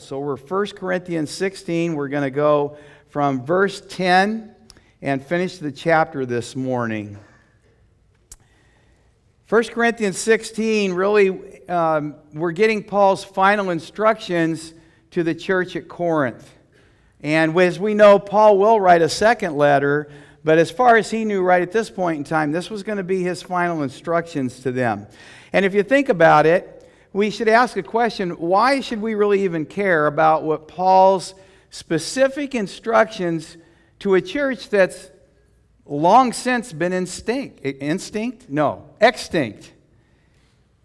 So we're 1 Corinthians 16. We're going to go from verse 10 and finish the chapter this morning. 1 Corinthians 16, really, um, we're getting Paul's final instructions to the church at Corinth. And as we know, Paul will write a second letter, but as far as he knew right at this point in time, this was going to be his final instructions to them. And if you think about it, we should ask a question why should we really even care about what Paul's specific instructions to a church that's long since been instinct? Instinct? No, extinct.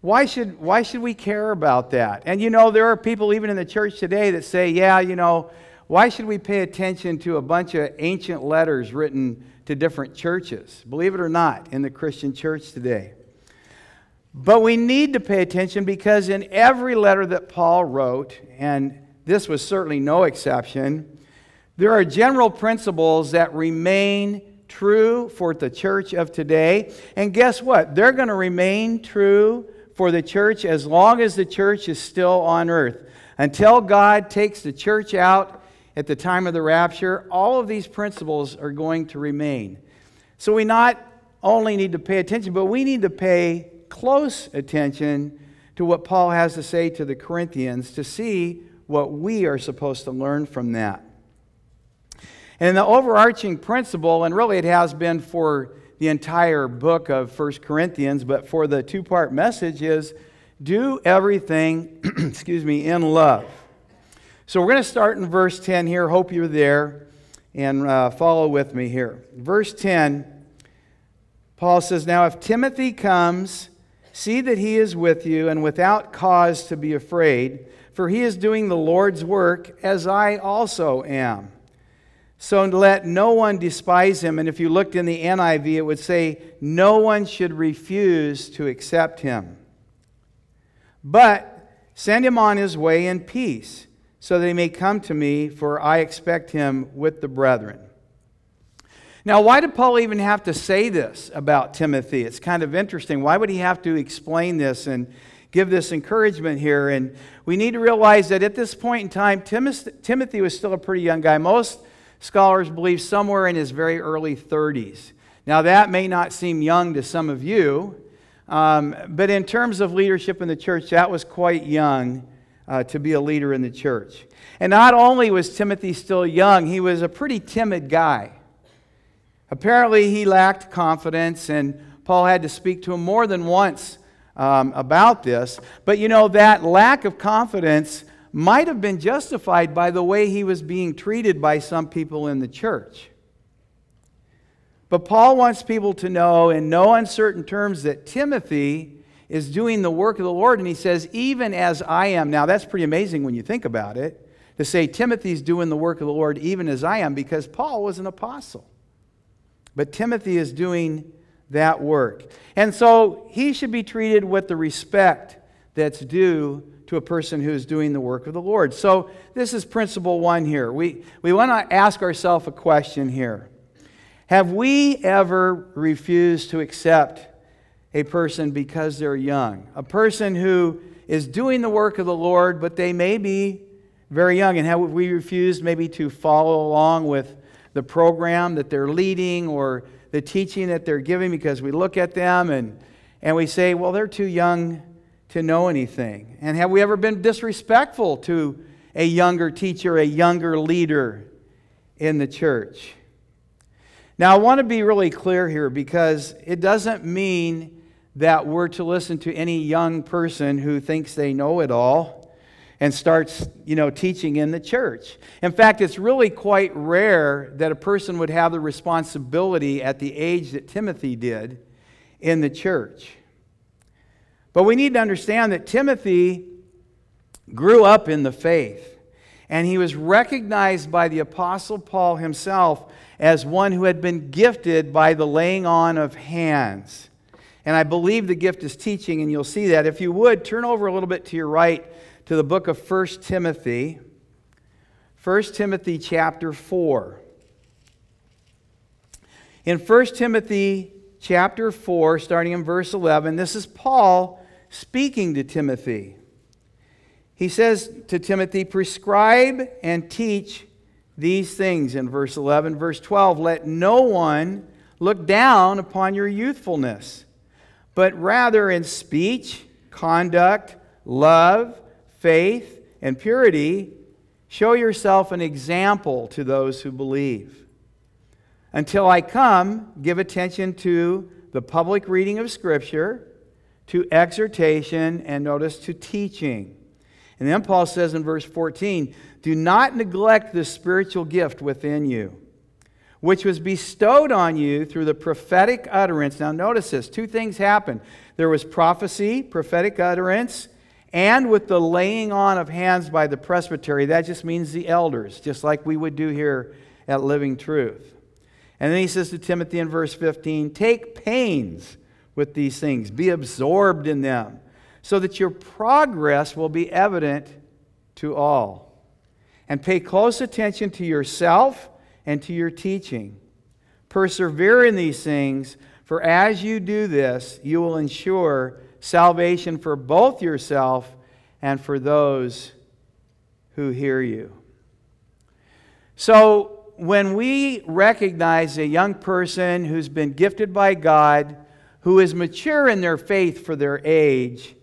Why should, why should we care about that? And you know, there are people even in the church today that say, yeah, you know, why should we pay attention to a bunch of ancient letters written to different churches? Believe it or not, in the Christian church today. But we need to pay attention because in every letter that Paul wrote, and this was certainly no exception, there are general principles that remain true for the church of today. And guess what? They're going to remain true for the church as long as the church is still on earth. Until God takes the church out at the time of the rapture, all of these principles are going to remain. So we not only need to pay attention, but we need to pay close attention to what Paul has to say to the Corinthians to see what we are supposed to learn from that. And the overarching principle, and really it has been for the entire book of 1 Corinthians, but for the two part message, is do everything, excuse me, in love. So we're going to start in verse 10 here. Hope you're there and uh, follow with me here. Verse 10, Paul says, Now if Timothy comes, See that he is with you and without cause to be afraid, for he is doing the Lord's work as I also am. So let no one despise him. And if you looked in the NIV, it would say, No one should refuse to accept him. But send him on his way in peace, so that he may come to me, for I expect him with the brethren. Now, why did Paul even have to say this about Timothy? It's kind of interesting. Why would he have to explain this and give this encouragement here? And we need to realize that at this point in time, Timothy was still a pretty young guy. Most scholars believe somewhere in his very early 30s. Now, that may not seem young to some of you, um, but in terms of leadership in the church, that was quite young uh, to be a leader in the church. And not only was Timothy still young, he was a pretty timid guy. Apparently, he lacked confidence, and Paul had to speak to him more than once um, about this. But you know, that lack of confidence might have been justified by the way he was being treated by some people in the church. But Paul wants people to know in no uncertain terms that Timothy is doing the work of the Lord. And he says, even as I am. Now, that's pretty amazing when you think about it to say Timothy's doing the work of the Lord even as I am, because Paul was an apostle. But Timothy is doing that work. And so he should be treated with the respect that's due to a person who is doing the work of the Lord. So this is principle one here. We, we want to ask ourselves a question here Have we ever refused to accept a person because they're young? A person who is doing the work of the Lord, but they may be very young. And have we refused maybe to follow along with the program that they're leading or the teaching that they're giving because we look at them and, and we say, well, they're too young to know anything. And have we ever been disrespectful to a younger teacher, a younger leader in the church? Now, I want to be really clear here because it doesn't mean that we're to listen to any young person who thinks they know it all and starts, you know, teaching in the church. In fact, it's really quite rare that a person would have the responsibility at the age that Timothy did in the church. But we need to understand that Timothy grew up in the faith, and he was recognized by the Apostle Paul himself as one who had been gifted by the laying on of hands. And I believe the gift is teaching, and you'll see that. If you would, turn over a little bit to your right to the book of 1 Timothy. 1 Timothy chapter 4. In 1 Timothy chapter 4, starting in verse 11, this is Paul speaking to Timothy. he says to Timothy, prescribe and teach these things in verse 11. Verse 12, let no one look down upon your youthfulness, but rather in speech, conduct, love, faith, and purity, show yourself an example to those who believe. Until I come, give attention to the public reading of Scripture, to exhortation, and notice to teaching. And then Paul says in verse 14, Do not neglect the spiritual gift within you, which was bestowed on you through the prophetic utterance. Now, notice this two things happened there was prophecy, prophetic utterance, and with the laying on of hands by the presbytery. That just means the elders, just like we would do here at Living Truth. And then he says to Timothy in verse 15, Take pains with these things, be absorbed in them so that your progress will be evident to all. And pay close attention to yourself and to your teaching. Persevere in these things, for as you do this, you will ensure salvation for both yourself and for those who hear you. So, when we recognize a young person who's been gifted by God, who is mature in their faith for their age,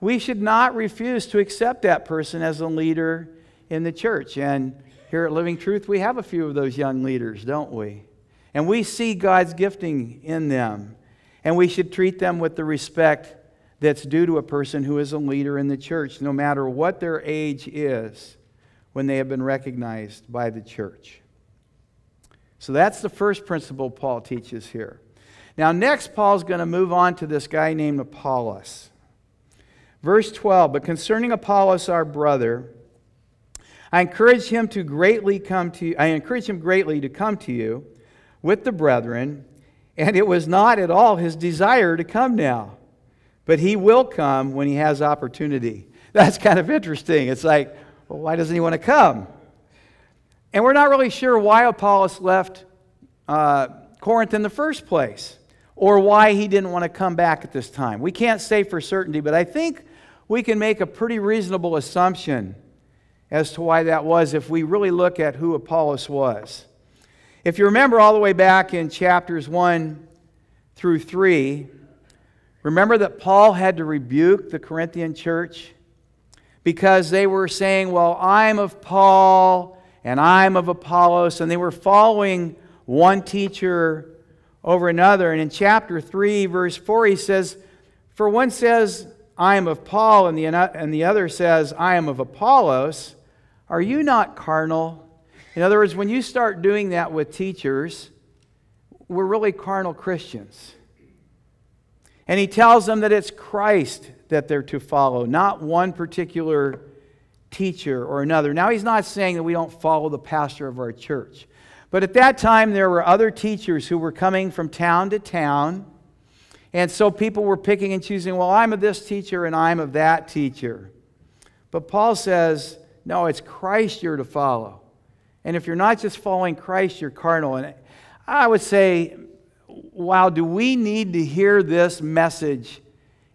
we should not refuse to accept that person as a leader in the church. And here at Living Truth, we have a few of those young leaders, don't we? And we see God's gifting in them. And we should treat them with the respect that's due to a person who is a leader in the church, no matter what their age is when they have been recognized by the church. So that's the first principle Paul teaches here. Now, next, Paul's going to move on to this guy named Apollos. Verse 12, but concerning Apollos our brother, I encourage him to greatly come to you, I encourage him greatly to come to you with the brethren, and it was not at all his desire to come now, but he will come when he has opportunity. That's kind of interesting. It's like, well, why doesn't he want to come? And we're not really sure why Apollos left uh, Corinth in the first place or why he didn't want to come back at this time. We can't say for certainty, but I think we can make a pretty reasonable assumption as to why that was if we really look at who Apollos was. If you remember all the way back in chapters 1 through 3, remember that Paul had to rebuke the Corinthian church because they were saying, Well, I'm of Paul and I'm of Apollos, and they were following one teacher over another. And in chapter 3, verse 4, he says, For one says, I am of Paul, and the, and the other says, I am of Apollos, are you not carnal? In other words, when you start doing that with teachers, we're really carnal Christians. And he tells them that it's Christ that they're to follow, not one particular teacher or another. Now, he's not saying that we don't follow the pastor of our church. But at that time, there were other teachers who were coming from town to town and so people were picking and choosing, well, I'm of this teacher and I'm of that teacher. But Paul says, no, it's Christ you're to follow. And if you're not just following Christ, you're carnal. And I would say, wow, do we need to hear this message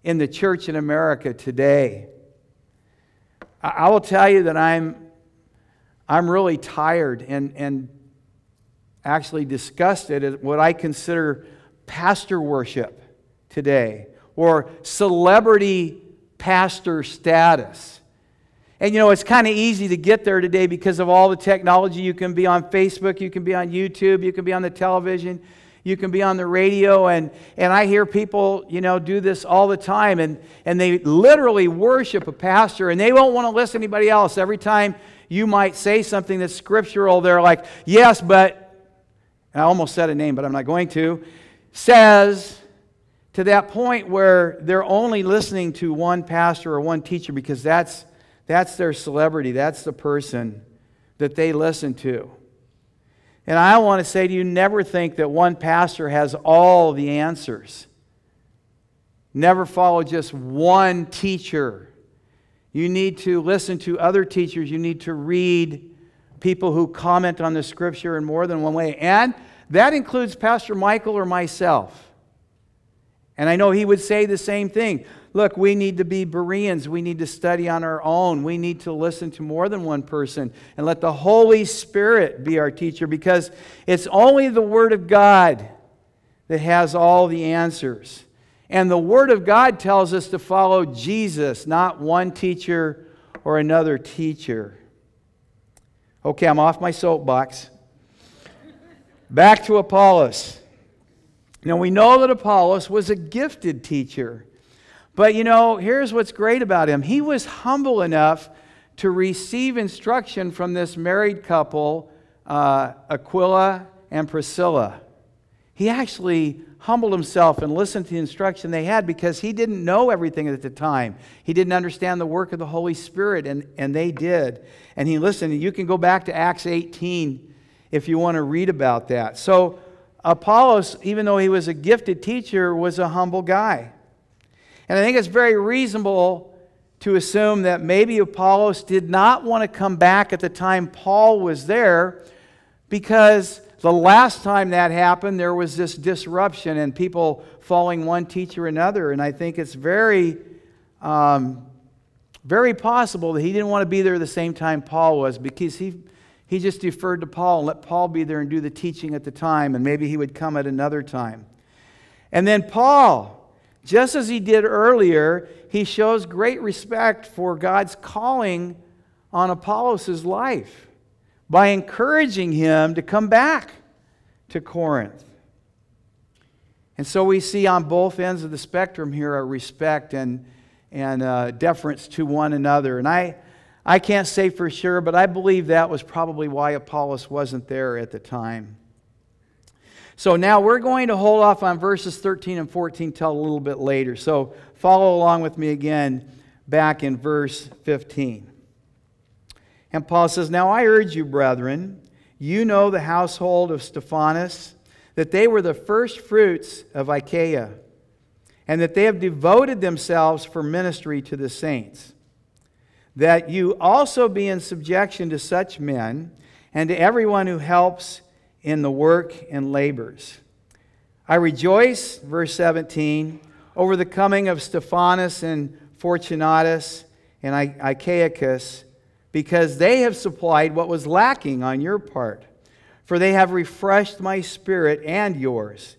in the church in America today? I will tell you that I'm, I'm really tired and, and actually disgusted at what I consider pastor worship today or celebrity pastor status. And you know, it's kind of easy to get there today because of all the technology. You can be on Facebook, you can be on YouTube, you can be on the television, you can be on the radio. And, and I hear people, you know, do this all the time. And, and they literally worship a pastor and they won't want to listen to anybody else. Every time you might say something that's scriptural, they're like, yes, but, I almost said a name, but I'm not going to, says, to that point where they're only listening to one pastor or one teacher because that's, that's their celebrity, that's the person that they listen to. And I want to say to you never think that one pastor has all the answers. Never follow just one teacher. You need to listen to other teachers. You need to read people who comment on the scripture in more than one way. And that includes Pastor Michael or myself. And I know he would say the same thing. Look, we need to be Bereans. We need to study on our own. We need to listen to more than one person and let the Holy Spirit be our teacher because it's only the Word of God that has all the answers. And the Word of God tells us to follow Jesus, not one teacher or another teacher. Okay, I'm off my soapbox. Back to Apollos. Now, we know that Apollos was a gifted teacher. But you know, here's what's great about him he was humble enough to receive instruction from this married couple, uh, Aquila and Priscilla. He actually humbled himself and listened to the instruction they had because he didn't know everything at the time. He didn't understand the work of the Holy Spirit, and, and they did. And he listened. You can go back to Acts 18 if you want to read about that. So, Apollos, even though he was a gifted teacher, was a humble guy. And I think it's very reasonable to assume that maybe Apollos did not want to come back at the time Paul was there because the last time that happened, there was this disruption and people following one teacher another. And I think it's very, um, very possible that he didn't want to be there the same time Paul was because he, he just deferred to Paul and let Paul be there and do the teaching at the time, and maybe he would come at another time. And then Paul, just as he did earlier, he shows great respect for God's calling on Apollos' life by encouraging him to come back to Corinth. And so we see on both ends of the spectrum here a respect and, and uh, deference to one another. And I, I can't say for sure, but I believe that was probably why Apollos wasn't there at the time. So now we're going to hold off on verses 13 and 14 till a little bit later. So follow along with me again back in verse 15. And Paul says, Now I urge you, brethren, you know the household of Stephanas, that they were the first fruits of Achaia, and that they have devoted themselves for ministry to the saints. That you also be in subjection to such men and to everyone who helps in the work and labors. I rejoice, verse 17, over the coming of Stephanas and Fortunatus and Achaicus because they have supplied what was lacking on your part. For they have refreshed my spirit and yours.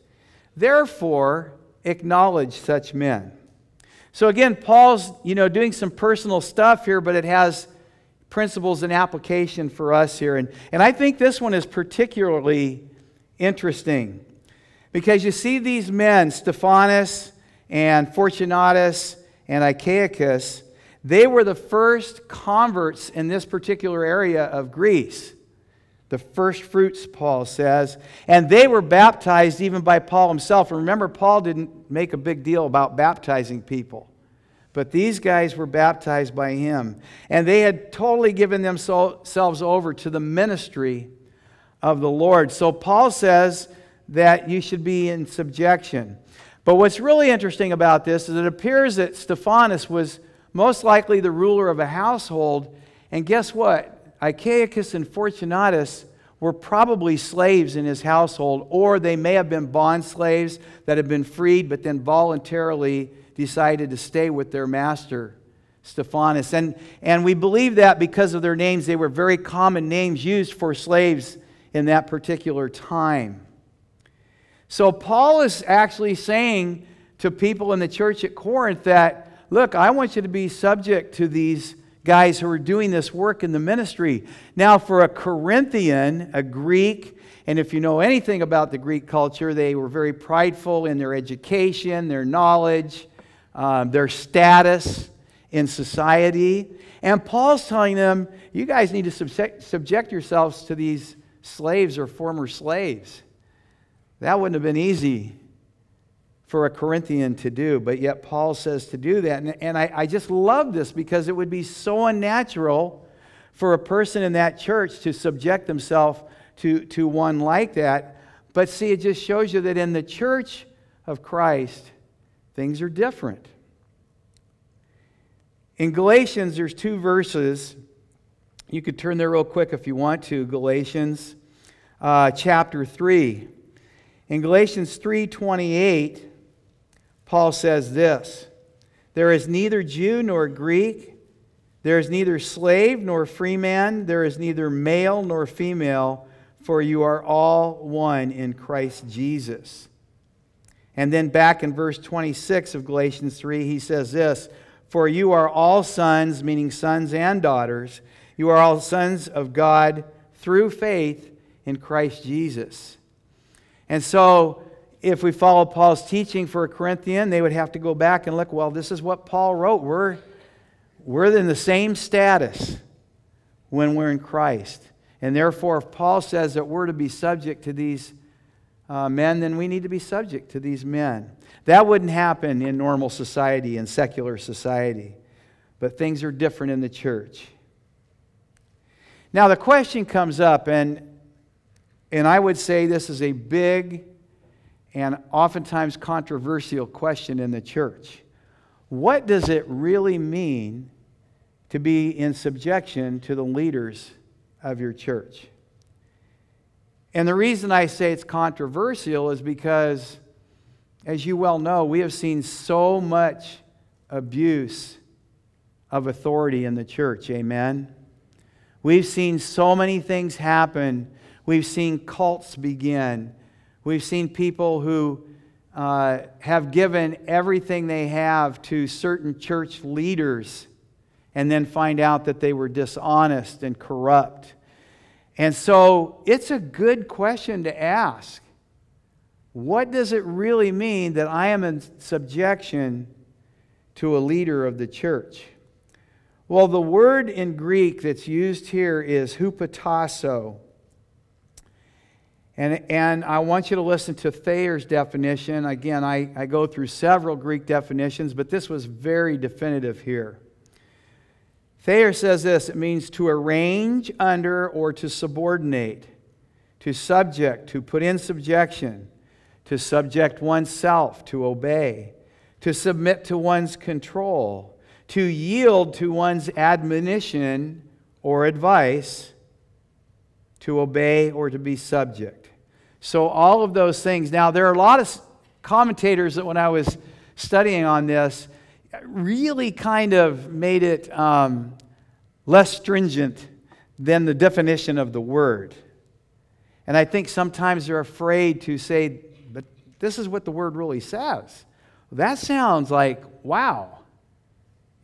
Therefore, acknowledge such men. So again, Paul's, you know, doing some personal stuff here, but it has principles and application for us here. And, and I think this one is particularly interesting because you see these men, Stephanas and Fortunatus and Achaicus, they were the first converts in this particular area of Greece. The first fruits, Paul says. And they were baptized even by Paul himself. And remember, Paul didn't make a big deal about baptizing people. But these guys were baptized by him. And they had totally given themselves over to the ministry of the Lord. So Paul says that you should be in subjection. But what's really interesting about this is it appears that Stephanas was most likely the ruler of a household. And guess what? Achaicus and Fortunatus were probably slaves in his household, or they may have been bond slaves that had been freed but then voluntarily decided to stay with their master, Stephanas. And, and we believe that because of their names, they were very common names used for slaves in that particular time. So Paul is actually saying to people in the church at Corinth that Look, I want you to be subject to these guys who are doing this work in the ministry. Now, for a Corinthian, a Greek, and if you know anything about the Greek culture, they were very prideful in their education, their knowledge, um, their status in society. And Paul's telling them, you guys need to subject, subject yourselves to these slaves or former slaves. That wouldn't have been easy for a Corinthian to do, but yet Paul says to do that. And, and I, I just love this because it would be so unnatural for a person in that church to subject themselves to, to one like that. But see, it just shows you that in the church of Christ, things are different. In Galatians, there's two verses. You could turn there real quick if you want to. Galatians uh, chapter 3. In Galatians 3:28, Paul says this There is neither Jew nor Greek, there is neither slave nor free man, there is neither male nor female, for you are all one in Christ Jesus. And then back in verse 26 of Galatians 3, he says this For you are all sons, meaning sons and daughters. You are all sons of God through faith in Christ Jesus. And so, if we follow Paul's teaching for a Corinthian, they would have to go back and look, well, this is what Paul wrote. We're, we're in the same status when we're in Christ. And therefore, if Paul says that we're to be subject to these uh, men, then we need to be subject to these men. That wouldn't happen in normal society, in secular society. But things are different in the church. Now, the question comes up, and, and I would say this is a big and oftentimes controversial question in the church. What does it really mean to be in subjection to the leaders of your church? And the reason I say it's controversial is because, as you well know, we have seen so much abuse of authority in the church. Amen. We've seen so many things happen. We've seen cults begin. We've seen people who uh, have given everything they have to certain church leaders and then find out that they were dishonest and corrupt. And so it's a good question to ask. What does it really mean that I am in subjection to a leader of the church? Well, the word in Greek that's used here is hupotasso. And, and I want you to listen to Thayer's definition. Again, I, I go through several Greek definitions, but this was very definitive here. Thayer says this it means to arrange under or to subordinate, to subject, to put in subjection, to subject oneself, to obey, to submit to one's control, to yield to one's admonition or advice, to obey or to be subject. So, all of those things. Now, there are a lot of commentators that when I was studying on this, really kind of made it um, less stringent than the definition of the word. And I think sometimes they're afraid to say, but this is what the word really says. That sounds like, wow.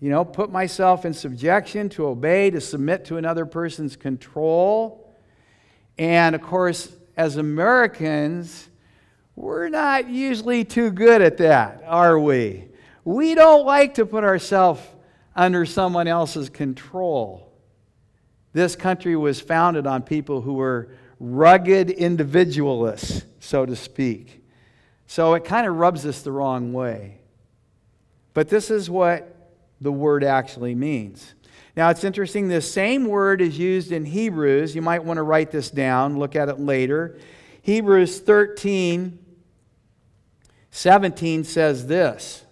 You know, put myself in subjection, to obey, to submit to another person's control. And of course, as Americans, we're not usually too good at that, are we? We don't like to put ourselves under someone else's control. This country was founded on people who were rugged individualists, so to speak. So it kind of rubs us the wrong way. But this is what the word actually means. Now, it's interesting, this same word is used in Hebrews. You might want to write this down, look at it later. Hebrews 13, 17 says this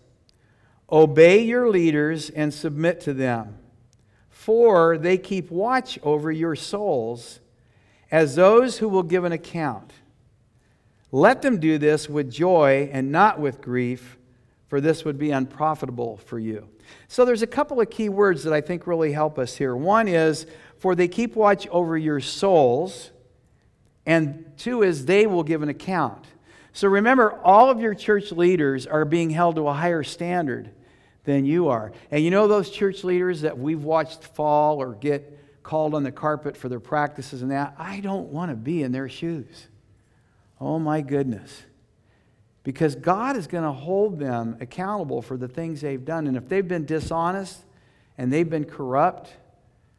Obey your leaders and submit to them, for they keep watch over your souls as those who will give an account. Let them do this with joy and not with grief, for this would be unprofitable for you. So there's a couple of key words that I think really help us here. One is, for they keep watch over your souls, and two is, they will give an account. So remember, all of your church leaders are being held to a higher standard than you are. And you know those church leaders that we've watched fall or get called on the carpet for their practices and that? I don't want to be in their shoes. Oh my goodness. Because God is going to hold them accountable for the things they've done. And if they've been dishonest and they've been corrupt,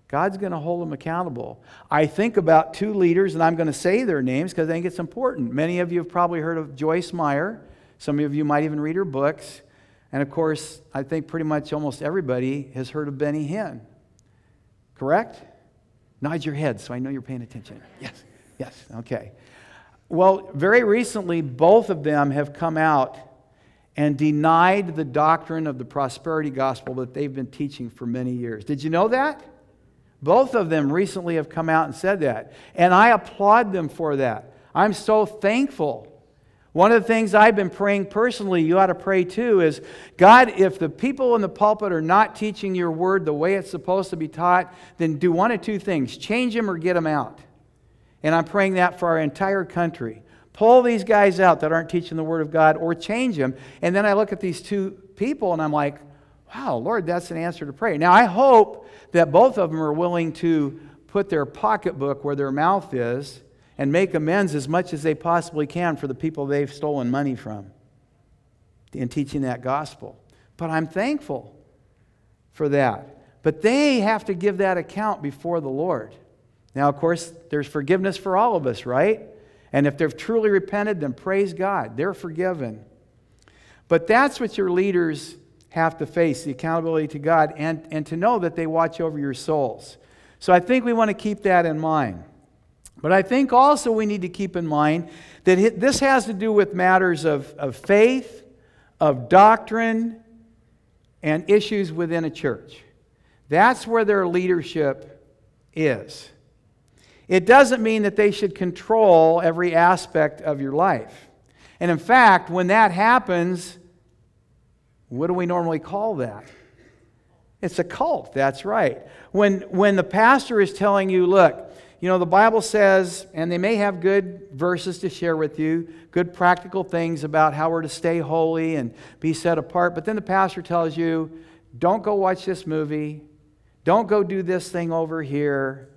God's going to hold them accountable. I think about two leaders, and I'm going to say their names because I think it's important. Many of you have probably heard of Joyce Meyer. Some of you might even read her books. And of course, I think pretty much almost everybody has heard of Benny Hinn. Correct? Nod your head so I know you're paying attention. Yes, yes, okay. Well, very recently, both of them have come out and denied the doctrine of the prosperity gospel that they've been teaching for many years. Did you know that? Both of them recently have come out and said that. And I applaud them for that. I'm so thankful One of the things I've been praying personally, you ought to pray too, is God, if the people in the pulpit are not teaching your word the way it's supposed to be taught, then do one of two things change them or get them out. And I'm praying that for our entire country. Pull these guys out that aren't teaching the word of God or change them. And then I look at these two people and I'm like, wow, Lord, that's an answer to prayer. Now, I hope that both of them are willing to put their pocketbook where their mouth is and make amends as much as they possibly can for the people they've stolen money from in teaching that gospel. But I'm thankful for that. But they have to give that account before the Lord. Now, of course, there's forgiveness for all of us, right? And if they've truly repented, then praise God, they're forgiven. But that's what your leaders have to face the accountability to God and, and to know that they watch over your souls. So I think we want to keep that in mind. But I think also we need to keep in mind that this has to do with matters of, of faith, of doctrine, and issues within a church. That's where their leadership is. It doesn't mean that they should control every aspect of your life. And in fact, when that happens, what do we normally call that? It's a cult, that's right. When, when the pastor is telling you, look, you know, the Bible says, and they may have good verses to share with you, good practical things about how we're to stay holy and be set apart. But then the pastor tells you, don't go watch this movie. Don't go do this thing over here.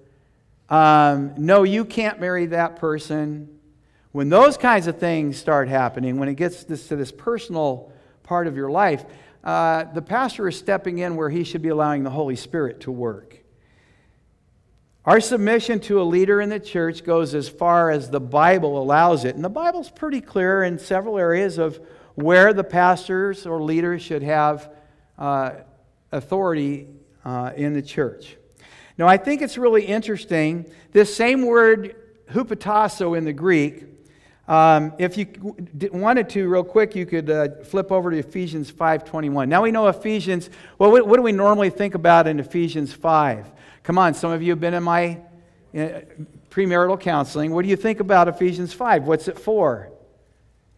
Um, no, you can't marry that person. When those kinds of things start happening, when it gets this, to this personal part of your life, uh, the pastor is stepping in where he should be allowing the Holy Spirit to work. Our submission to a leader in the church goes as far as the Bible allows it. And the Bible's pretty clear in several areas of where the pastors or leaders should have uh, authority uh, in the church. Now, I think it's really interesting. This same word, hupotasso in the Greek, um, if you wanted to, real quick, you could uh, flip over to Ephesians 5.21. Now we know Ephesians, well, what, what do we normally think about in Ephesians 5? Come on, some of you have been in my uh, premarital counseling. What do you think about Ephesians 5? What's it for?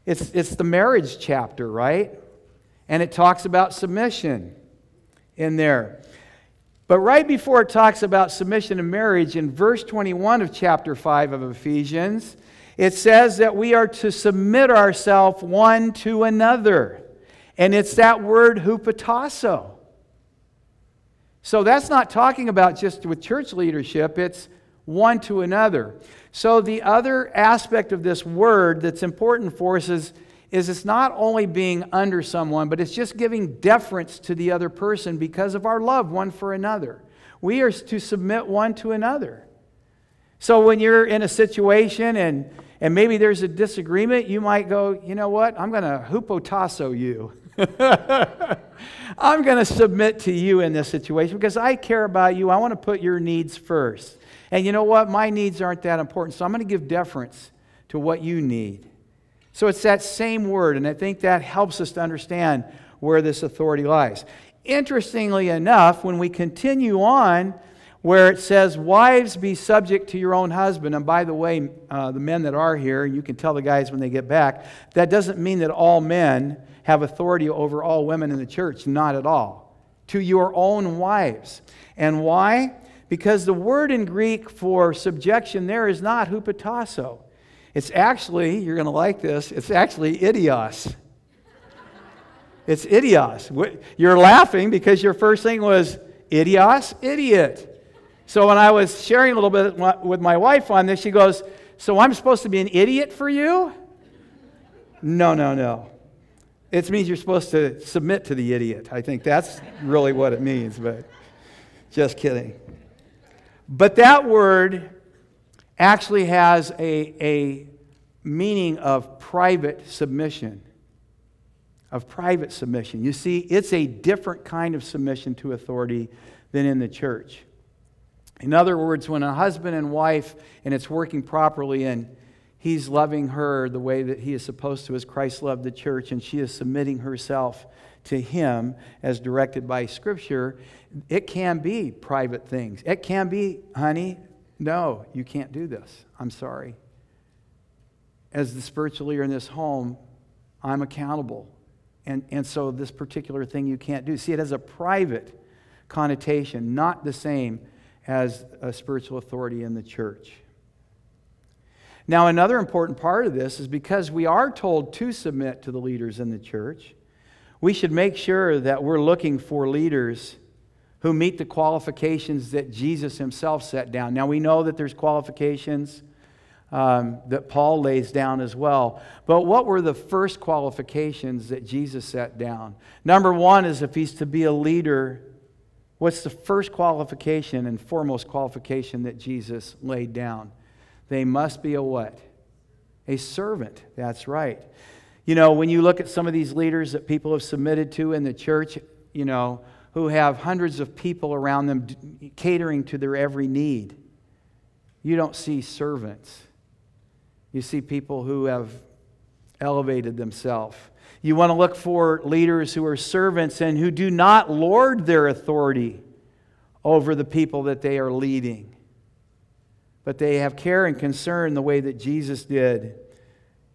It's, it's the marriage chapter, right? And it talks about submission in there. But right before it talks about submission and marriage, in verse 21 of chapter 5 of Ephesians, it says that we are to submit ourselves one to another. And it's that word hupotasso. So that's not talking about just with church leadership, it's one to another. So the other aspect of this word that's important for us is, is it's not only being under someone, but it's just giving deference to the other person because of our love one for another. We are to submit one to another. So when you're in a situation and, and maybe there's a disagreement, you might go, you know what, I'm going to hupotasso you. I'm going to submit to you in this situation because I care about you. I want to put your needs first. And you know what? My needs aren't that important. So I'm going to give deference to what you need. So it's that same word, and I think that helps us to understand where this authority lies. Interestingly enough, when we continue on, where it says, Wives, be subject to your own husband. And by the way, uh, the men that are here, you can tell the guys when they get back, that doesn't mean that all men have authority over all women in the church. Not at all. To your own wives. And why? Because the word in Greek for subjection there is not hupotasso. It's actually, you're going to like this, it's actually idios. It's idios. You're laughing because your first thing was idios, idiot. So when I was sharing a little bit with my wife on this, she goes, So I'm supposed to be an idiot for you? No, no, no. It means you're supposed to submit to the idiot. I think that's really what it means, but just kidding. But that word actually has a, a meaning of private submission. Of private submission. You see, it's a different kind of submission to authority than in the church. In other words, when a husband and wife, and it's working properly, and he's loving her the way that he is supposed to as Christ loved the church, and she is submitting herself to him as directed by Scripture, it can be private things. It can be, honey, no, you can't do this. I'm sorry. as the spiritual leader in this home, I'm accountable. And, and so this particular thing you can't do. See, it has a private connotation, not the same as a spiritual authority in the church. Now, another important part of this is because we are told to submit to the leaders in the church, we should make sure that we're looking for leaders who meet the qualifications that Jesus himself set down. Now, we know that there's qualifications um, that Paul lays down as well. But what were the first qualifications that Jesus set down? Number one is if he's to be a leader, what's the first qualification and foremost qualification that Jesus laid down? They must be a what? A servant. That's right. You know, when you look at some of these leaders that people have submitted to in the church, you know, who have hundreds of people around them catering to their every need, you don't see servants. You see people who have elevated themselves. You want to look for leaders who are servants and who do not lord their authority over the people that they are leading, but they have care and concern the way that Jesus did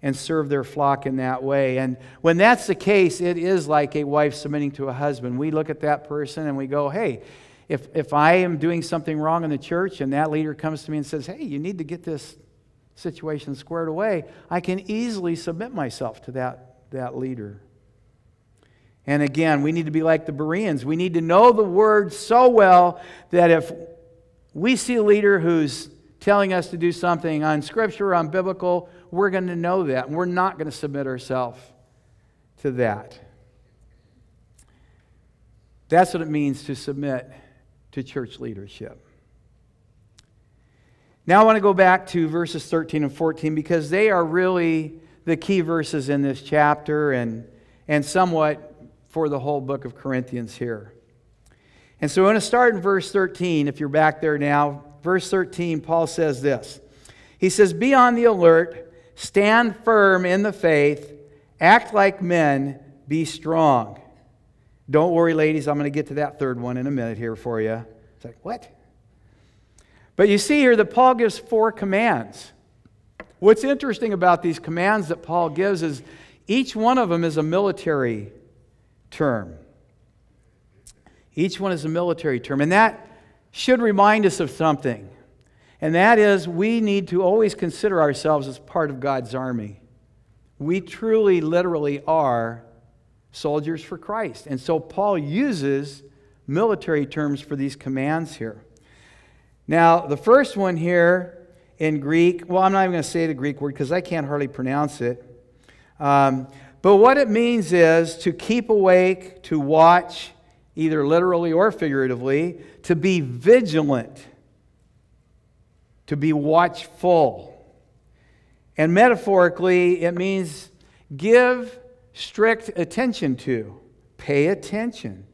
and serve their flock in that way. And when that's the case, it is like a wife submitting to a husband. We look at that person and we go, hey, if, if I am doing something wrong in the church and that leader comes to me and says, hey, you need to get this situation squared away, I can easily submit myself to that, that leader. And again, we need to be like the Bereans. We need to know the word so well that if we see a leader who's telling us to do something on scripture, on biblical, we're going to know that. And we're not going to submit ourselves to that. That's what it means to submit to church leadership. Now I want to go back to verses 13 and 14 because they are really the key verses in this chapter and, and somewhat for the whole book of Corinthians here. And so I want to start in verse 13. If you're back there now, verse 13, Paul says this He says, Be on the alert, stand firm in the faith, act like men, be strong. Don't worry, ladies, I'm going to get to that third one in a minute here for you. It's like, what? But you see here that Paul gives four commands. What's interesting about these commands that Paul gives is each one of them is a military term. Each one is a military term. And that should remind us of something. And that is, we need to always consider ourselves as part of God's army. We truly, literally are soldiers for Christ. And so Paul uses military terms for these commands here. Now, the first one here in Greek, well, I'm not even going to say the Greek word because I can't hardly pronounce it. Um, but what it means is to keep awake, to watch, either literally or figuratively, to be vigilant, to be watchful. And metaphorically, it means give strict attention to, pay attention,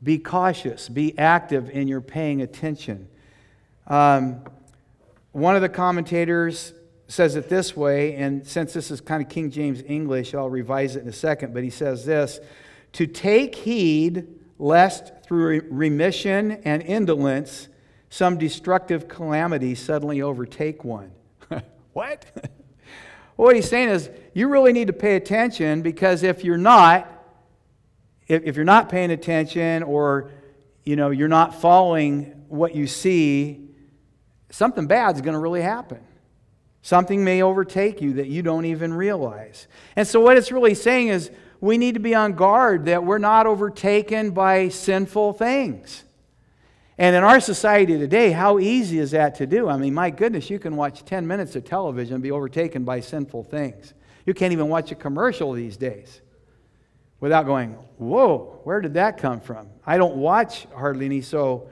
be cautious, be active in your paying attention. Um, one of the commentators says it this way, and since this is kind of King James English, I'll revise it in a second, but he says this to take heed lest through remission and indolence some destructive calamity suddenly overtake one. what? what he's saying is you really need to pay attention because if you're not, if, if you're not paying attention or you know you're not following what you see, something bad is going to really happen. Something may overtake you that you don't even realize. And so, what it's really saying is we need to be on guard that we're not overtaken by sinful things. And in our society today, how easy is that to do? I mean, my goodness, you can watch 10 minutes of television and be overtaken by sinful things. You can't even watch a commercial these days without going, whoa, where did that come from? I don't watch hardly any, so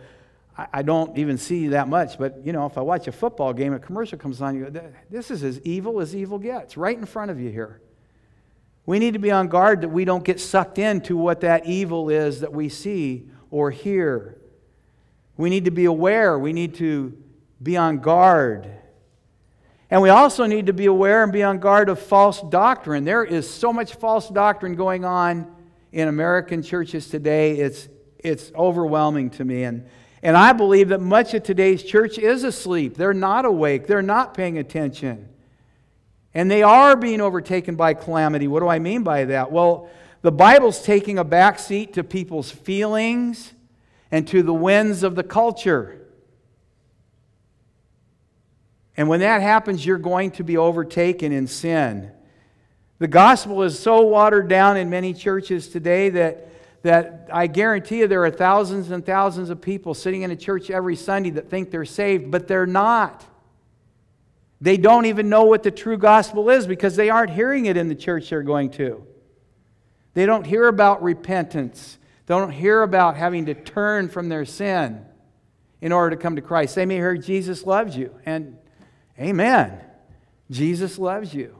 I don't even see that much. But, you know, if I watch a football game, a commercial comes on, you go, this is as evil as evil gets, right in front of you here. We need to be on guard that we don't get sucked into what that evil is that we see or hear. We need to be aware. We need to be on guard. And we also need to be aware and be on guard of false doctrine. There is so much false doctrine going on in American churches today. It's, it's overwhelming to me. And, and I believe that much of today's church is asleep. They're not awake, they're not paying attention. And they are being overtaken by calamity. What do I mean by that? Well, the Bible's taking a backseat to people's feelings and to the winds of the culture. And when that happens, you're going to be overtaken in sin. The gospel is so watered down in many churches today that, that I guarantee you there are thousands and thousands of people sitting in a church every Sunday that think they're saved, but they're not. They don't even know what the true gospel is because they aren't hearing it in the church they're going to. They don't hear about repentance. Don't hear about having to turn from their sin in order to come to Christ. They may hear Jesus loves you, and amen. Jesus loves you.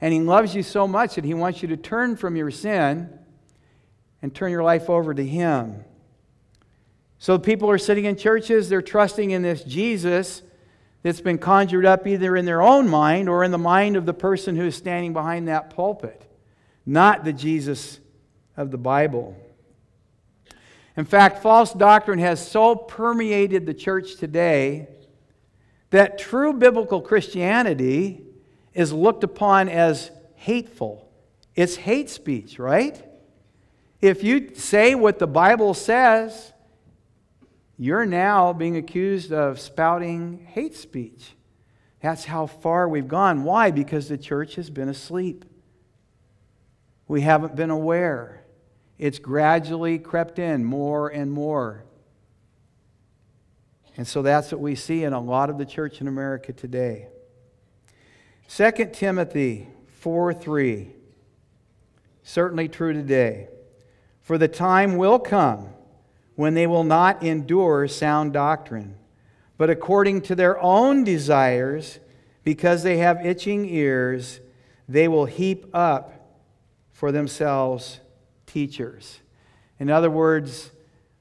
And He loves you so much that He wants you to turn from your sin and turn your life over to Him. So people are sitting in churches, they're trusting in this Jesus that's been conjured up either in their own mind or in the mind of the person who is standing behind that pulpit not the Jesus of the Bible. In fact, false doctrine has so permeated the church today that true biblical Christianity is looked upon as hateful. It's hate speech, right? If you say what the Bible says, you're now being accused of spouting hate speech. That's how far we've gone. Why? Because the church has been asleep. We haven't been aware. It's gradually crept in more and more. And so that's what we see in a lot of the church in America today. 2 Timothy 4 3. Certainly true today. For the time will come when they will not endure sound doctrine, but according to their own desires, because they have itching ears, they will heap up for themselves teachers. In other words,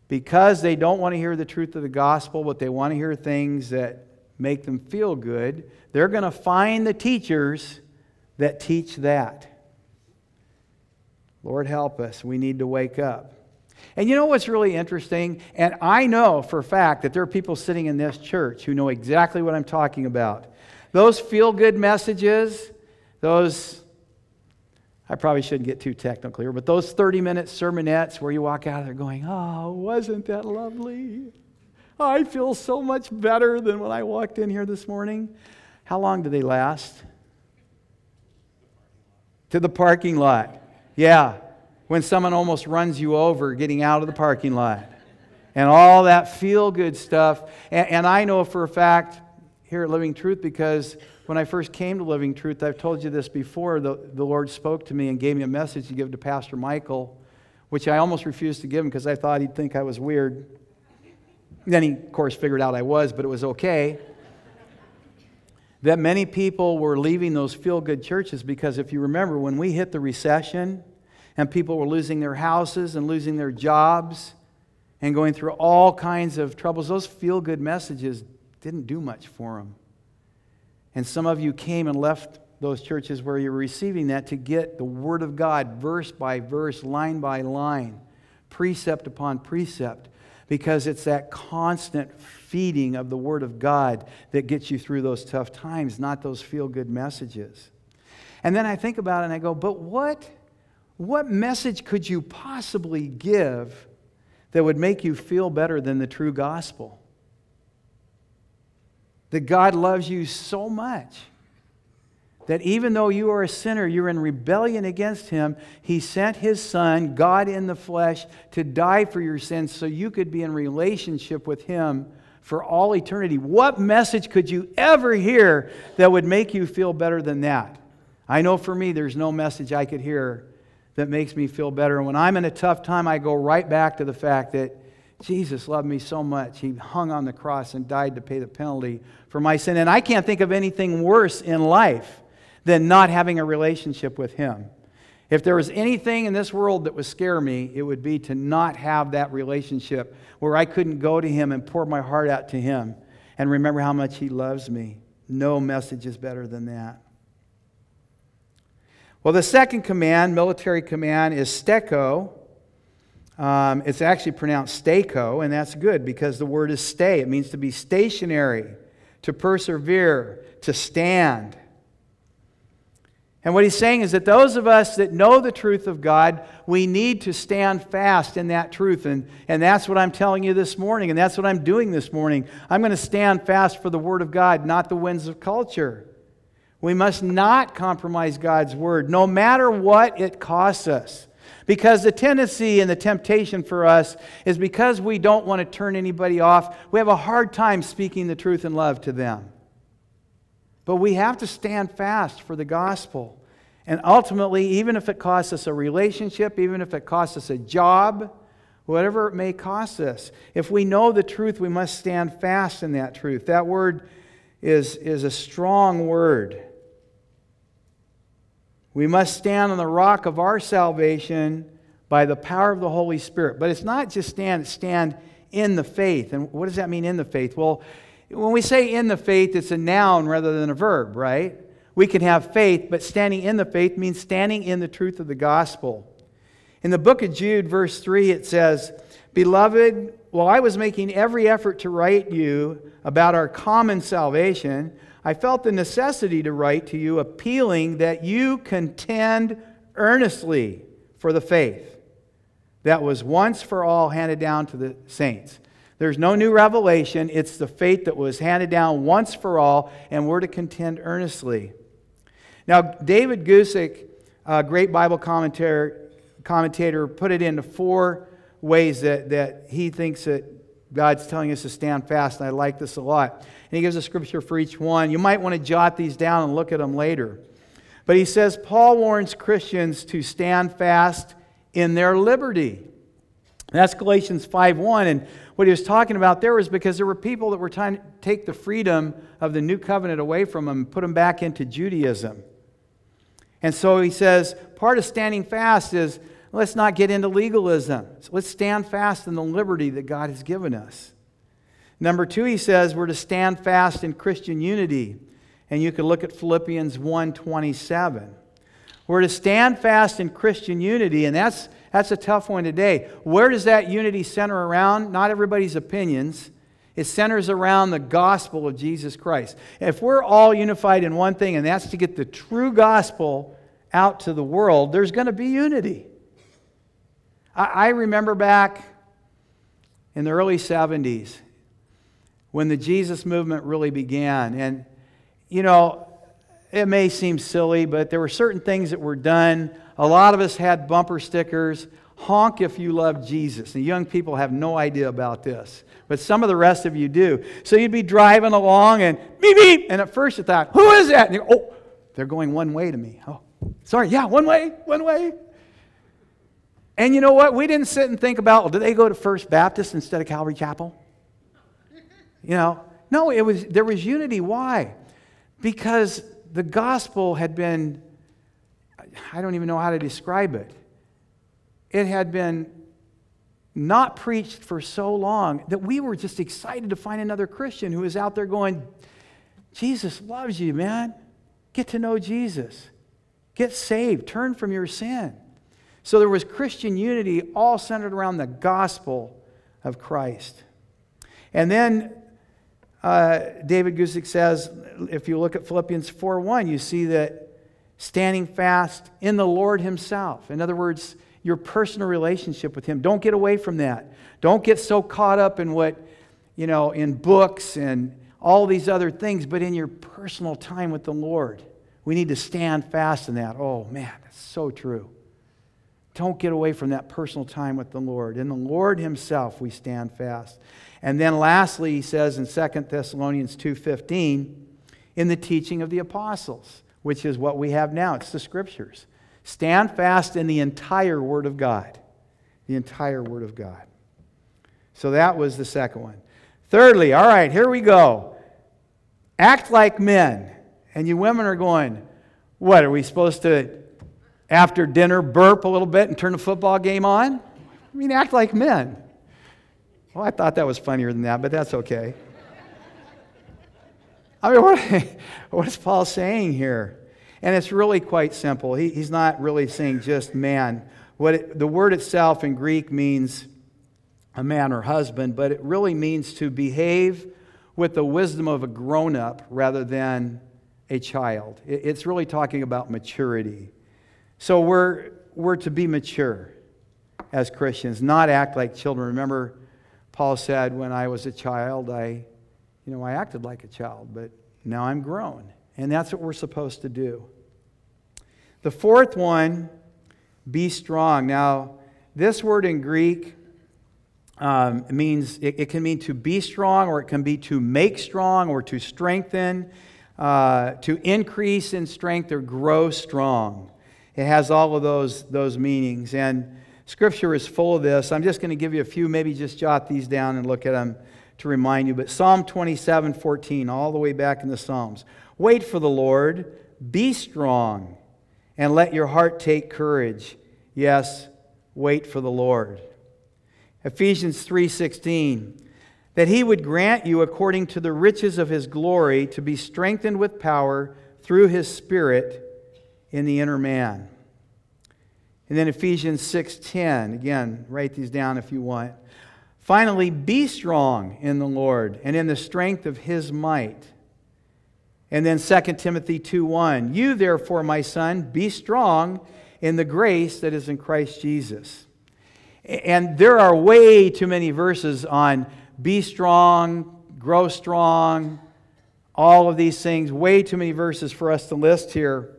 because they don't want to hear the truth of the gospel, but they want to hear things that make them feel good, they're going to find the teachers that teach that. Lord, help us. We need to wake up. And you know what's really interesting? And I know for a fact that there are people sitting in this church who know exactly what I'm talking about. Those feel good messages, those I probably shouldn't get too technical here, but those 30 minute sermonettes where you walk out of there going, Oh, wasn't that lovely? I feel so much better than when I walked in here this morning. How long do they last? To the parking lot. Yeah, when someone almost runs you over getting out of the parking lot. And all that feel good stuff. And, and I know for a fact here at Living Truth because when I first came to Living Truth, I've told you this before, the, the Lord spoke to me and gave me a message to give to Pastor Michael, which I almost refused to give him because I thought he'd think I was weird. Then he, of course, figured out I was, but it was okay. that many people were leaving those feel good churches because if you remember, when we hit the recession and people were losing their houses and losing their jobs and going through all kinds of troubles, those feel good messages didn't do much for them. And some of you came and left those churches where you were receiving that to get the Word of God, verse by verse, line by line, precept upon precept, because it's that constant feeding of the Word of God that gets you through those tough times, not those feel good messages. And then I think about it and I go, but what, what message could you possibly give that would make you feel better than the true gospel? That God loves you so much that even though you are a sinner, you're in rebellion against Him, He sent His Son, God in the flesh, to die for your sins so you could be in relationship with Him for all eternity. What message could you ever hear that would make you feel better than that? I know for me, there's no message I could hear that makes me feel better. And when I'm in a tough time, I go right back to the fact that Jesus loved me so much. He hung on the cross and died to pay the penalty for my sin. And I can't think of anything worse in life than not having a relationship with Him. If there was anything in this world that would scare me, it would be to not have that relationship where I couldn't go to Him and pour my heart out to Him and remember how much He loves me. No message is better than that. Well, the second command, military command, is steko, um, it's actually pronounced stako, and that's good because the word is stay. It means to be stationary, to persevere, to stand. And what he's saying is that those of us that know the truth of God, we need to stand fast in that truth. And, and that's what I'm telling you this morning, and that's what I'm doing this morning. I'm going to stand fast for the Word of God, not the winds of culture. We must not compromise God's Word, no matter what it costs us. Because the tendency and the temptation for us is because we don't want to turn anybody off, we have a hard time speaking the truth in love to them. But we have to stand fast for the gospel. And ultimately, even if it costs us a relationship, even if it costs us a job, whatever it may cost us, if we know the truth, we must stand fast in that truth. That word is, is a strong word. We must stand on the rock of our salvation by the power of the Holy Spirit. But it's not just stand, stand in the faith. And what does that mean in the faith? Well, when we say in the faith, it's a noun rather than a verb, right? We can have faith, but standing in the faith means standing in the truth of the gospel. In the book of Jude, verse 3, it says, Beloved, while I was making every effort to write you about our common salvation, I felt the necessity to write to you, appealing that you contend earnestly for the faith that was once for all handed down to the saints. There's no new revelation. It's the faith that was handed down once for all, and we're to contend earnestly. Now, David Guzik, a great Bible commentator, commentator, put it into four ways that, that he thinks that God's telling us to stand fast, and I like this a lot. And he gives a scripture for each one. You might want to jot these down and look at them later. But he says Paul warns Christians to stand fast in their liberty. That's Galatians 5:1 and what he was talking about there was because there were people that were trying to take the freedom of the new covenant away from them and put them back into Judaism. And so he says part of standing fast is let's not get into legalism. So let's stand fast in the liberty that God has given us. Number 2 he says we're to stand fast in Christian unity. And you can look at Philippians 1:27. We're to stand fast in Christian unity and that's that's a tough one today. Where does that unity center around? Not everybody's opinions. It centers around the gospel of Jesus Christ. If we're all unified in one thing, and that's to get the true gospel out to the world, there's going to be unity. I, I remember back in the early 70s when the Jesus movement really began. And, you know, it may seem silly, but there were certain things that were done a lot of us had bumper stickers honk if you love Jesus. And young people have no idea about this, but some of the rest of you do. So you'd be driving along and beep, beep. And at first you thought, who is that? And you oh, they're going one way to me. Oh, sorry, yeah, one way, one way. And you know what? We didn't sit and think about, well, do they go to First Baptist instead of Calvary Chapel? You know, no, it was, there was unity. Why? Because the gospel had been I don't even know how to describe it. It had been not preached for so long that we were just excited to find another Christian who was out there going, Jesus loves you, man. Get to know Jesus. Get saved. Turn from your sin. So there was Christian unity all centered around the gospel of Christ. And then uh, David Guzik says, if you look at Philippians 4 1, you see that standing fast in the Lord Himself. In other words, your personal relationship with Him. Don't get away from that. Don't get so caught up in what, you know, in books and all these other things, but in your personal time with the Lord. We need to stand fast in that. Oh, man, that's so true. Don't get away from that personal time with the Lord. In the Lord Himself, we stand fast. And then lastly, he says in 2 Thessalonians 2:15, in the teaching of the apostles which is what we have now. It's the scriptures. Stand fast in the entire Word of God. The entire Word of God. So that was the second one. Thirdly, all right, here we go. Act like men. And you women are going, what, are we supposed to, after dinner, burp a little bit and turn the football game on? I mean, act like men. Well, I thought that was funnier than that, but that's okay. I mean, what, what is Paul saying here? And it's really quite simple. He, he's not really saying just man. What it, the word itself in Greek means a man or husband, but it really means to behave with the wisdom of a grown up rather than a child. It's really talking about maturity. So we're, we're to be mature as Christians, not act like children. Remember, Paul said, when I was a child, I, you know, I acted like a child, but now I'm grown. And that's what we're supposed to do. The fourth one, be strong. Now, this word in Greek um, means it, it, can mean to be strong, or it can be to make strong, or to strengthen, uh, to increase in strength, or grow strong. It has all of those, those meanings. And Scripture is full of this. I'm just going to give you a few, maybe just jot these down and look at them to remind you. But Psalm 27 14, all the way back in the Psalms. Wait for the Lord, be strong, and let your heart take courage. Yes, wait for the Lord. Ephesians 3:16 that he would grant you according to the riches of his glory to be strengthened with power through his spirit in the inner man. And then Ephesians 6:10, again, write these down if you want. Finally, be strong in the Lord and in the strength of his might. And then 2 Timothy 2:1, you therefore, my son, be strong in the grace that is in Christ Jesus. And there are way too many verses on be strong, grow strong, all of these things, way too many verses for us to list here.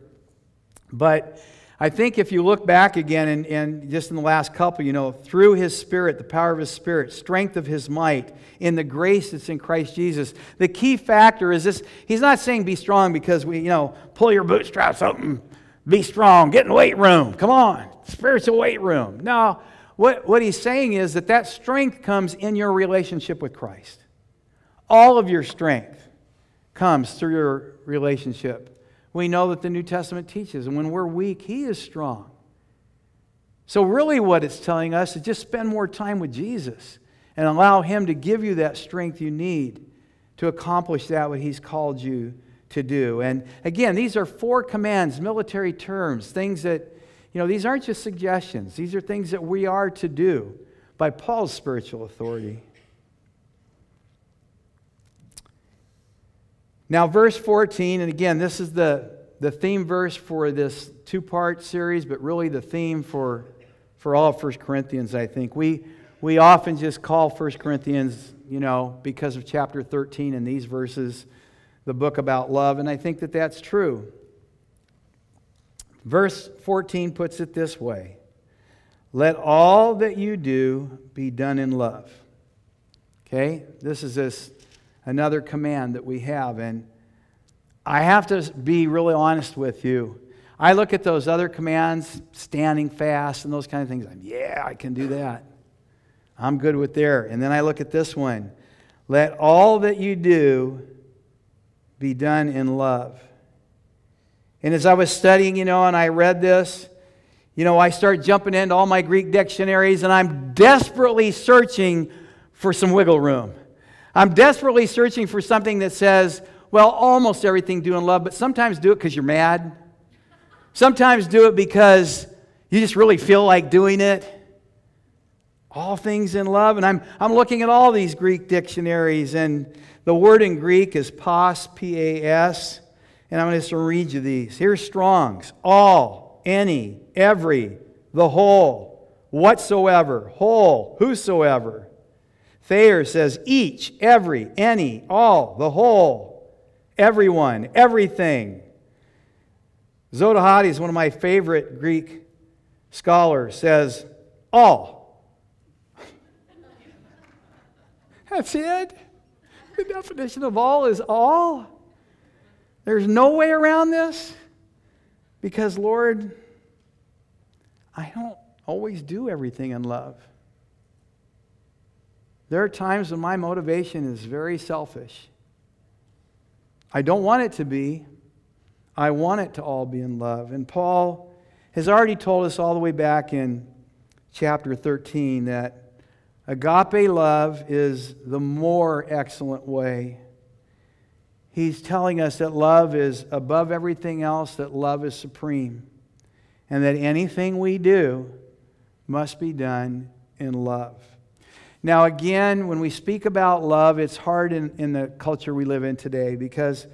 But I think if you look back again and, and just in the last couple, you know, through his spirit, the power of his spirit, strength of his might, in the grace that's in Christ Jesus, the key factor is this he's not saying be strong because we, you know, pull your bootstraps up and be strong, get in the weight room. Come on, spiritual weight room. No, what, what he's saying is that that strength comes in your relationship with Christ. All of your strength comes through your relationship we know that the New Testament teaches. And when we're weak, He is strong. So, really, what it's telling us is just spend more time with Jesus and allow Him to give you that strength you need to accomplish that what He's called you to do. And again, these are four commands, military terms, things that, you know, these aren't just suggestions, these are things that we are to do by Paul's spiritual authority. Now, verse 14, and again, this is the, the theme verse for this two part series, but really the theme for, for all of 1 Corinthians, I think. We, we often just call 1 Corinthians, you know, because of chapter 13 and these verses, the book about love, and I think that that's true. Verse 14 puts it this way Let all that you do be done in love. Okay? This is this another command that we have. And I have to be really honest with you. I look at those other commands, standing fast and those kind of things. I'm, yeah, I can do that. I'm good with there. And then I look at this one let all that you do be done in love. And as I was studying, you know, and I read this, you know, I start jumping into all my Greek dictionaries and I'm desperately searching for some wiggle room. I'm desperately searching for something that says, well, almost everything do in love, but sometimes do it because you're mad. Sometimes do it because you just really feel like doing it. All things in love. And I'm, I'm looking at all these Greek dictionaries, and the word in Greek is pas, P A S. And I'm going to just read you these. Here's Strong's all, any, every, the whole, whatsoever, whole, whosoever. Thayer says each, every, any, all, the whole, everyone, everything. Zodhiates is one of my favorite Greek scholars, says all. That's it. The definition of all is all. There's no way around this because, Lord, I don't always do everything in love. There are times when my motivation is very selfish. I don't want it to be. I want it to all be in love. And Paul has already told us all the way back in chapter 13 that agape love is the more excellent way. He's telling us that love is above everything else, that love is supreme, and that anything we do must be done in love. Now, again, when we speak about love, it's hard in, in the culture we live in today because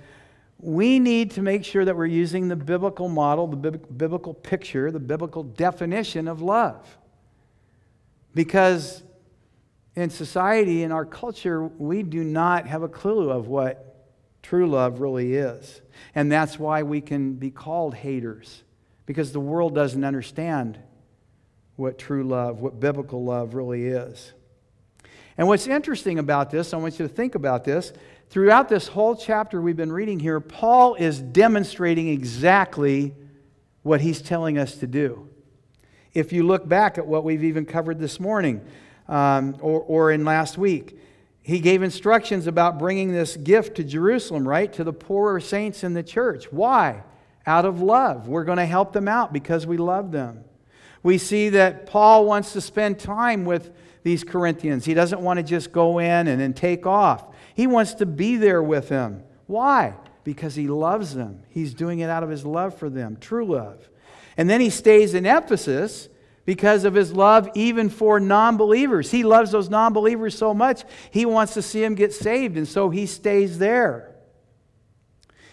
we need to make sure that we're using the biblical model, the biblical picture, the biblical definition of love. Because in society, in our culture, we do not have a clue of what true love really is. And that's why we can be called haters, because the world doesn't understand what true love, what biblical love really is. And what's interesting about this, I want you to think about this. Throughout this whole chapter we've been reading here, Paul is demonstrating exactly what he's telling us to do. If you look back at what we've even covered this morning um, or, or in last week, he gave instructions about bringing this gift to Jerusalem, right? To the poorer saints in the church. Why? Out of love. We're going to help them out because we love them. We see that Paul wants to spend time with these Corinthians. He doesn't want to just go in and then take off. He wants to be there with them. Why? Because he loves them. He's doing it out of his love for them, true love. And then he stays in Ephesus because of his love even for non believers. He loves those non believers so much, he wants to see them get saved, and so he stays there.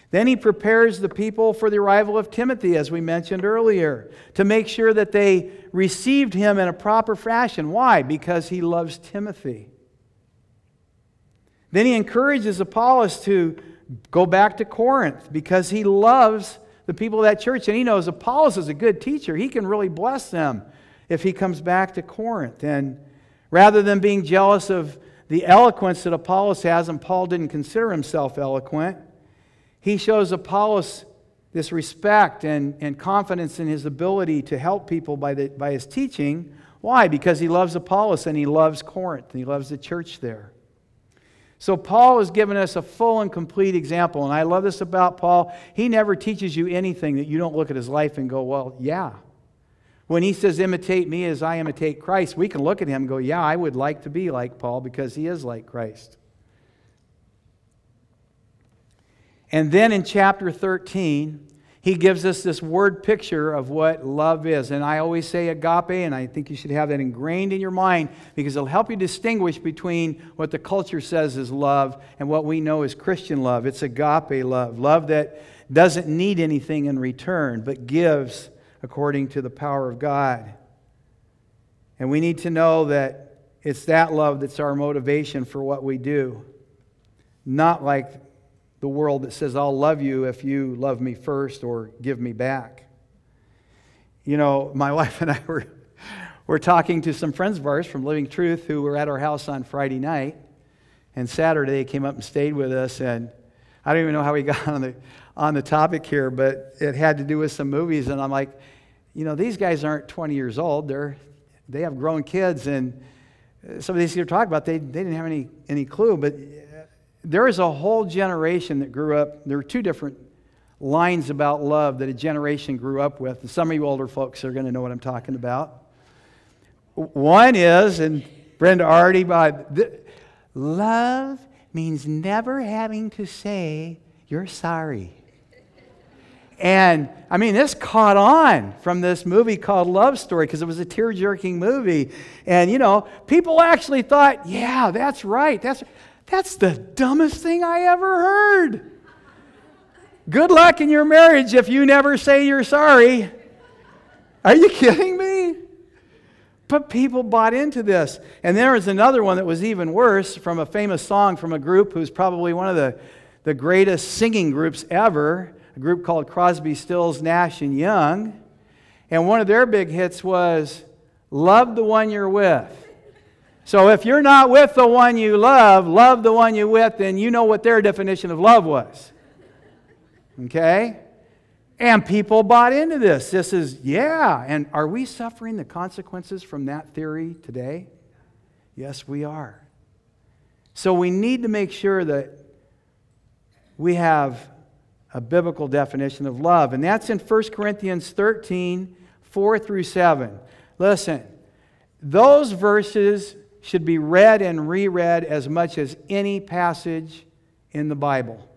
Then he prepares the people for the arrival of Timothy, as we mentioned earlier, to make sure that they received him in a proper fashion. Why? Because he loves Timothy. Then he encourages Apollos to go back to Corinth because he loves the people of that church and he knows Apollos is a good teacher. He can really bless them if he comes back to Corinth. And rather than being jealous of the eloquence that Apollos has, and Paul didn't consider himself eloquent, he shows Apollos this respect and, and confidence in his ability to help people by, the, by his teaching. Why? Because he loves Apollos and he loves Corinth and he loves the church there. So, Paul has given us a full and complete example. And I love this about Paul. He never teaches you anything that you don't look at his life and go, well, yeah. When he says, imitate me as I imitate Christ, we can look at him and go, yeah, I would like to be like Paul because he is like Christ. And then in chapter 13, he gives us this word picture of what love is. And I always say agape, and I think you should have that ingrained in your mind because it'll help you distinguish between what the culture says is love and what we know is Christian love. It's agape love, love that doesn't need anything in return, but gives according to the power of God. And we need to know that it's that love that's our motivation for what we do, not like the world that says, I'll love you if you love me first or give me back. You know, my wife and I were, were talking to some friends of ours from Living Truth who were at our house on Friday night. And Saturday they came up and stayed with us. And I don't even know how we got on the, on the topic here, but it had to do with some movies. And I'm like, you know, these guys aren't 20 years old. They're, they have grown kids. And uh, some of these you're talking about, they, they didn't have any, any clue. But there is a whole generation that grew up. There are two different lines about love that a generation grew up with. And some of you older folks are going to know what I'm talking about. One is, and Brenda already, uh, but love means never having to say you're sorry. And I mean, this caught on from this movie called Love Story because it was a tear jerking movie. And, you know, people actually thought, yeah, that's right. That's that's the dumbest thing I ever heard. Good luck in your marriage if you never say you're sorry. Are you kidding me? But people bought into this. And there was another one that was even worse from a famous song from a group who's probably one of the, the greatest singing groups ever, a group called Crosby, Stills, Nash, and Young. And one of their big hits was Love the One You're With. So if you're not with the one you love, love the one you're with, then you know what their definition of love was. Okay? And people bought into this. This is, yeah. And are we suffering the consequences from that theory today? Yes, we are. So we need to make sure that we have a biblical definition of love. And that's in 1 Corinthians 13, 4 through 7. Listen, those verses should be read and reread as much as any passage in the Bible.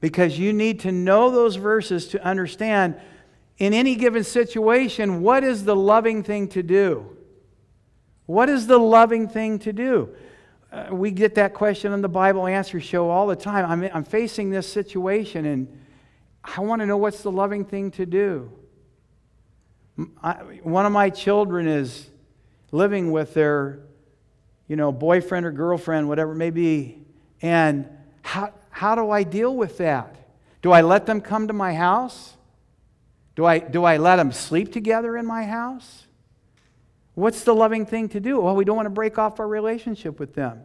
Because you need to know those verses to understand in any given situation what is the loving thing to do? What is the loving thing to do? uh, we get that question on the Bible Answer Show all the time. I'm, I'm facing this situation and I want to know what's the loving thing to do. I, one of my children is living with their, you know, boyfriend or girlfriend, whatever it may be. And how, how do I deal with that? Do I let them come to my house? Do I, do I let them sleep together in my house? What's the loving thing to do? Well, we don't want to break off our relationship with them.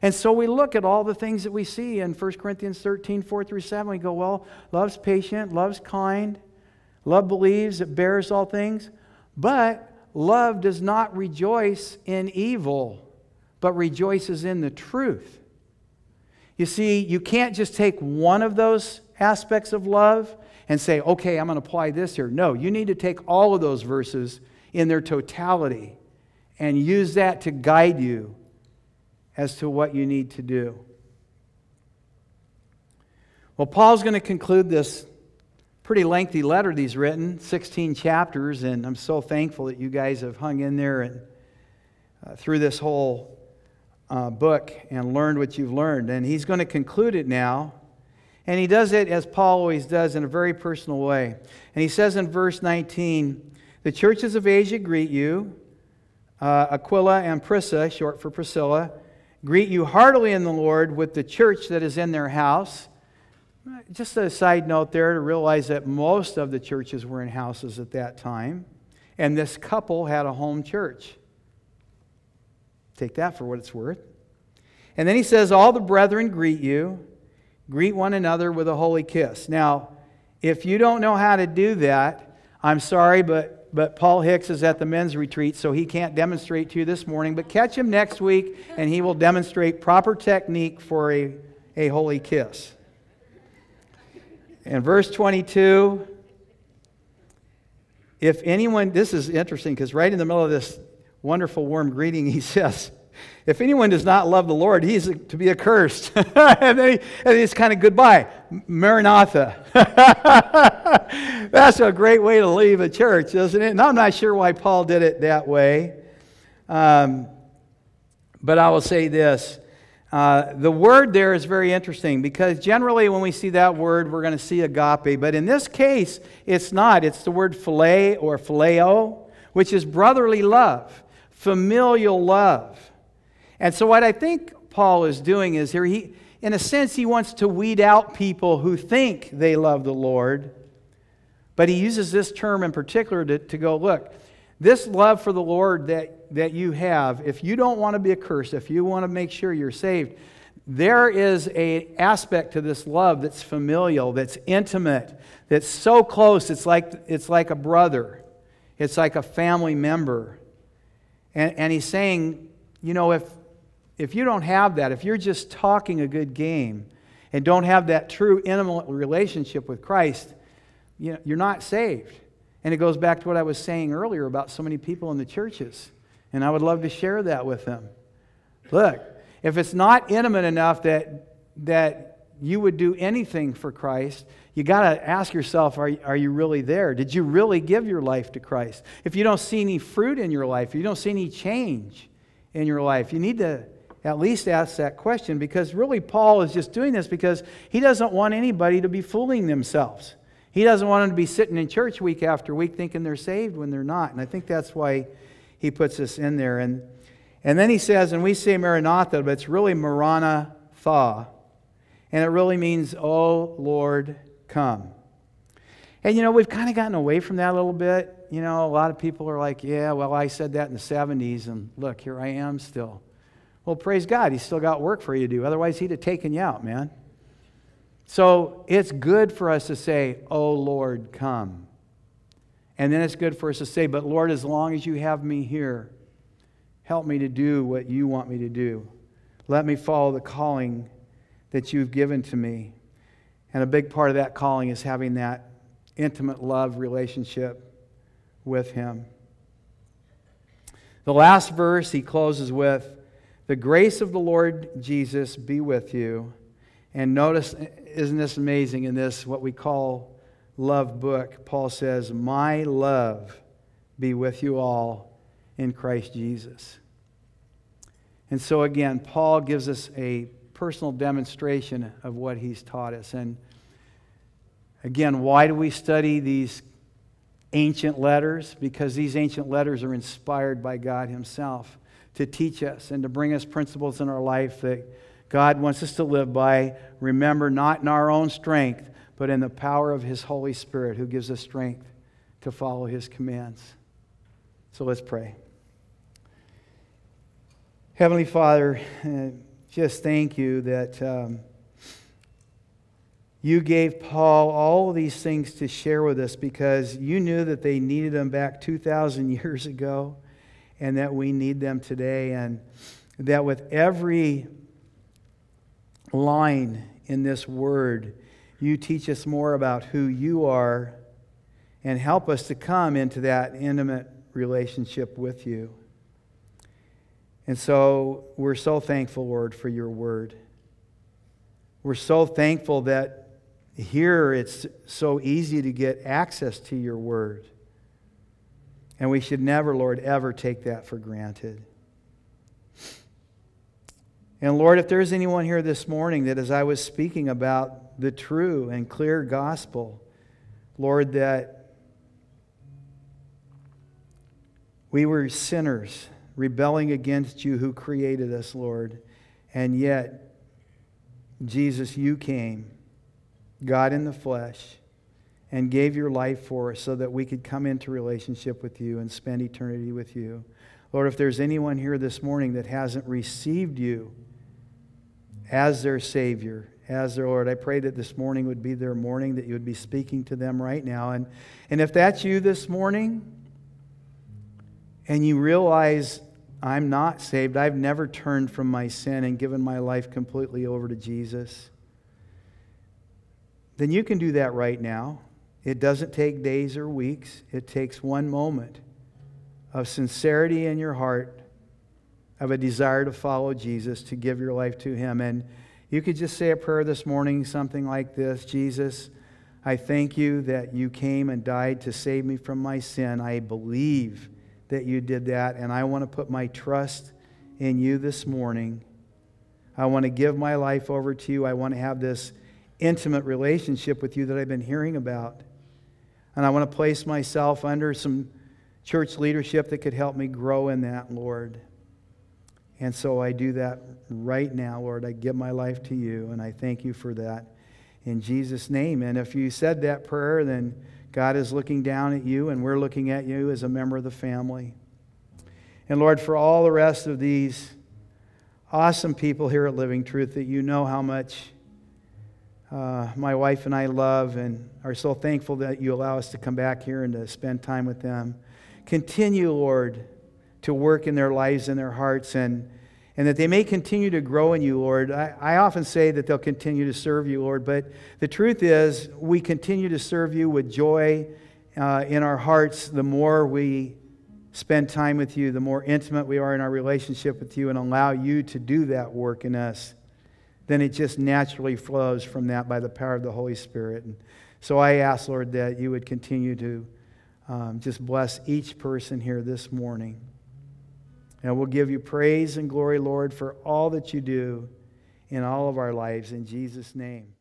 And so we look at all the things that we see in 1 Corinthians 13, 4 through 7. We go, well, love's patient, love's kind, love believes, it bears all things. But love does not rejoice in evil, but rejoices in the truth. You see, you can't just take one of those aspects of love and say, okay, I'm going to apply this here. No, you need to take all of those verses in their totality and use that to guide you as to what you need to do. Well, Paul's going to conclude this pretty lengthy letter he's written, 16 chapters, and I'm so thankful that you guys have hung in there and uh, through this whole uh, book and learned what you've learned. And he's going to conclude it now. And he does it as Paul always does in a very personal way. And he says in verse 19, the churches of Asia greet you. Uh, Aquila and Prisca, short for Priscilla, greet you heartily in the Lord with the church that is in their house. Just a side note there to realize that most of the churches were in houses at that time, and this couple had a home church. Take that for what it's worth. And then he says, All the brethren greet you. Greet one another with a holy kiss. Now, if you don't know how to do that, I'm sorry, but but Paul Hicks is at the men's retreat, so he can't demonstrate to you this morning. But catch him next week, and he will demonstrate proper technique for a, a holy kiss. In verse 22, if anyone, this is interesting because right in the middle of this wonderful, warm greeting, he says, if anyone does not love the Lord, he's to be accursed. and then he, and it's kind of goodbye. Maranatha. That's a great way to leave a church, isn't it? And I'm not sure why Paul did it that way. Um, but I will say this. Uh, the word there is very interesting because generally when we see that word, we're going to see agape. But in this case, it's not. It's the word philia or phileo, which is brotherly love, familial love. And so, what I think Paul is doing is here, he, in a sense, he wants to weed out people who think they love the Lord. But he uses this term in particular to, to go, look, this love for the Lord that, that you have, if you don't want to be accursed, if you want to make sure you're saved, there is a aspect to this love that's familial, that's intimate, that's so close, it's like, it's like a brother. It's like a family member. And, and he's saying, you know, if, if you don't have that, if you're just talking a good game and don't have that true intimate relationship with Christ, you know, you're not saved. And it goes back to what I was saying earlier about so many people in the churches. And I would love to share that with them. Look, if it's not intimate enough that, that you would do anything for Christ, you got to ask yourself are, are you really there? Did you really give your life to Christ? If you don't see any fruit in your life, if you don't see any change in your life, you need to at least ask that question because really Paul is just doing this because he doesn't want anybody to be fooling themselves. He doesn't want them to be sitting in church week after week thinking they're saved when they're not. And I think that's why he puts this in there. And, and then he says, and we say Maranatha, but it's really Maranatha. And it really means, Oh Lord, come. And you know, we've kind of gotten away from that a little bit. You know, a lot of people are like, yeah, well, I said that in the 70s, and look, here I am still. Well, praise God, He's still got work for you to do. Otherwise, He'd have taken you out, man. So it's good for us to say, Oh Lord, come. And then it's good for us to say, But Lord, as long as you have me here, help me to do what you want me to do. Let me follow the calling that you've given to me. And a big part of that calling is having that intimate love relationship with Him. The last verse he closes with the grace of the Lord Jesus be with you. And notice, isn't this amazing in this, what we call love book? Paul says, My love be with you all in Christ Jesus. And so, again, Paul gives us a personal demonstration of what he's taught us. And again, why do we study these ancient letters? Because these ancient letters are inspired by God Himself to teach us and to bring us principles in our life that God wants us to live by. Remember, not in our own strength, but in the power of His Holy Spirit who gives us strength to follow His commands. So let's pray. Heavenly Father, uh, just thank you that um, you gave Paul all these things to share with us because you knew that they needed them back 2,000 years ago and that we need them today. And that with every line in this word, you teach us more about who you are and help us to come into that intimate relationship with you. And so we're so thankful, Lord, for your word. We're so thankful that here it's so easy to get access to your word. And we should never, Lord, ever take that for granted. And Lord, if there's anyone here this morning that as I was speaking about the true and clear gospel, Lord, that we were sinners rebelling against you who created us, Lord. And yet, Jesus, you came, God in the flesh, and gave your life for us so that we could come into relationship with you and spend eternity with you. Lord, if there's anyone here this morning that hasn't received you as their Savior, as their Lord, I pray that this morning would be their morning, that you would be speaking to them right now. And, and if that's you this morning, and you realize I'm not saved, I've never turned from my sin and given my life completely over to Jesus, then you can do that right now. It doesn't take days or weeks, it takes one moment of sincerity in your heart, of a desire to follow Jesus, to give your life to Him. And you could just say a prayer this morning, something like this Jesus, I thank you that you came and died to save me from my sin. I believe that you did that, and I want to put my trust in you this morning. I want to give my life over to you. I want to have this intimate relationship with you that I've been hearing about. And I want to place myself under some church leadership that could help me grow in that, Lord. And so I do that right now, Lord. I give my life to you, and I thank you for that in Jesus' name. And if you said that prayer, then God is looking down at you, and we're looking at you as a member of the family. And Lord, for all the rest of these awesome people here at Living Truth that you know how much uh, my wife and I love and are so thankful that you allow us to come back here and to spend time with them. Continue, Lord, to work in their lives and their hearts and and that they may continue to grow in you, Lord. I, I, often say that they'll continue to serve you, Lord, but the truth is, we continue to serve you with joy uh, in our hearts the more we spend time with you, the more intimate we are in our relationship with you, and allow you to do that work in us. Then it just naturally flows from that by the power of the Holy Spirit. And so I ask, Lord, that you would continue to um, just bless each person here this morning. And we'll give you praise and glory, Lord, for all that you do in all of our lives. In Jesus' name.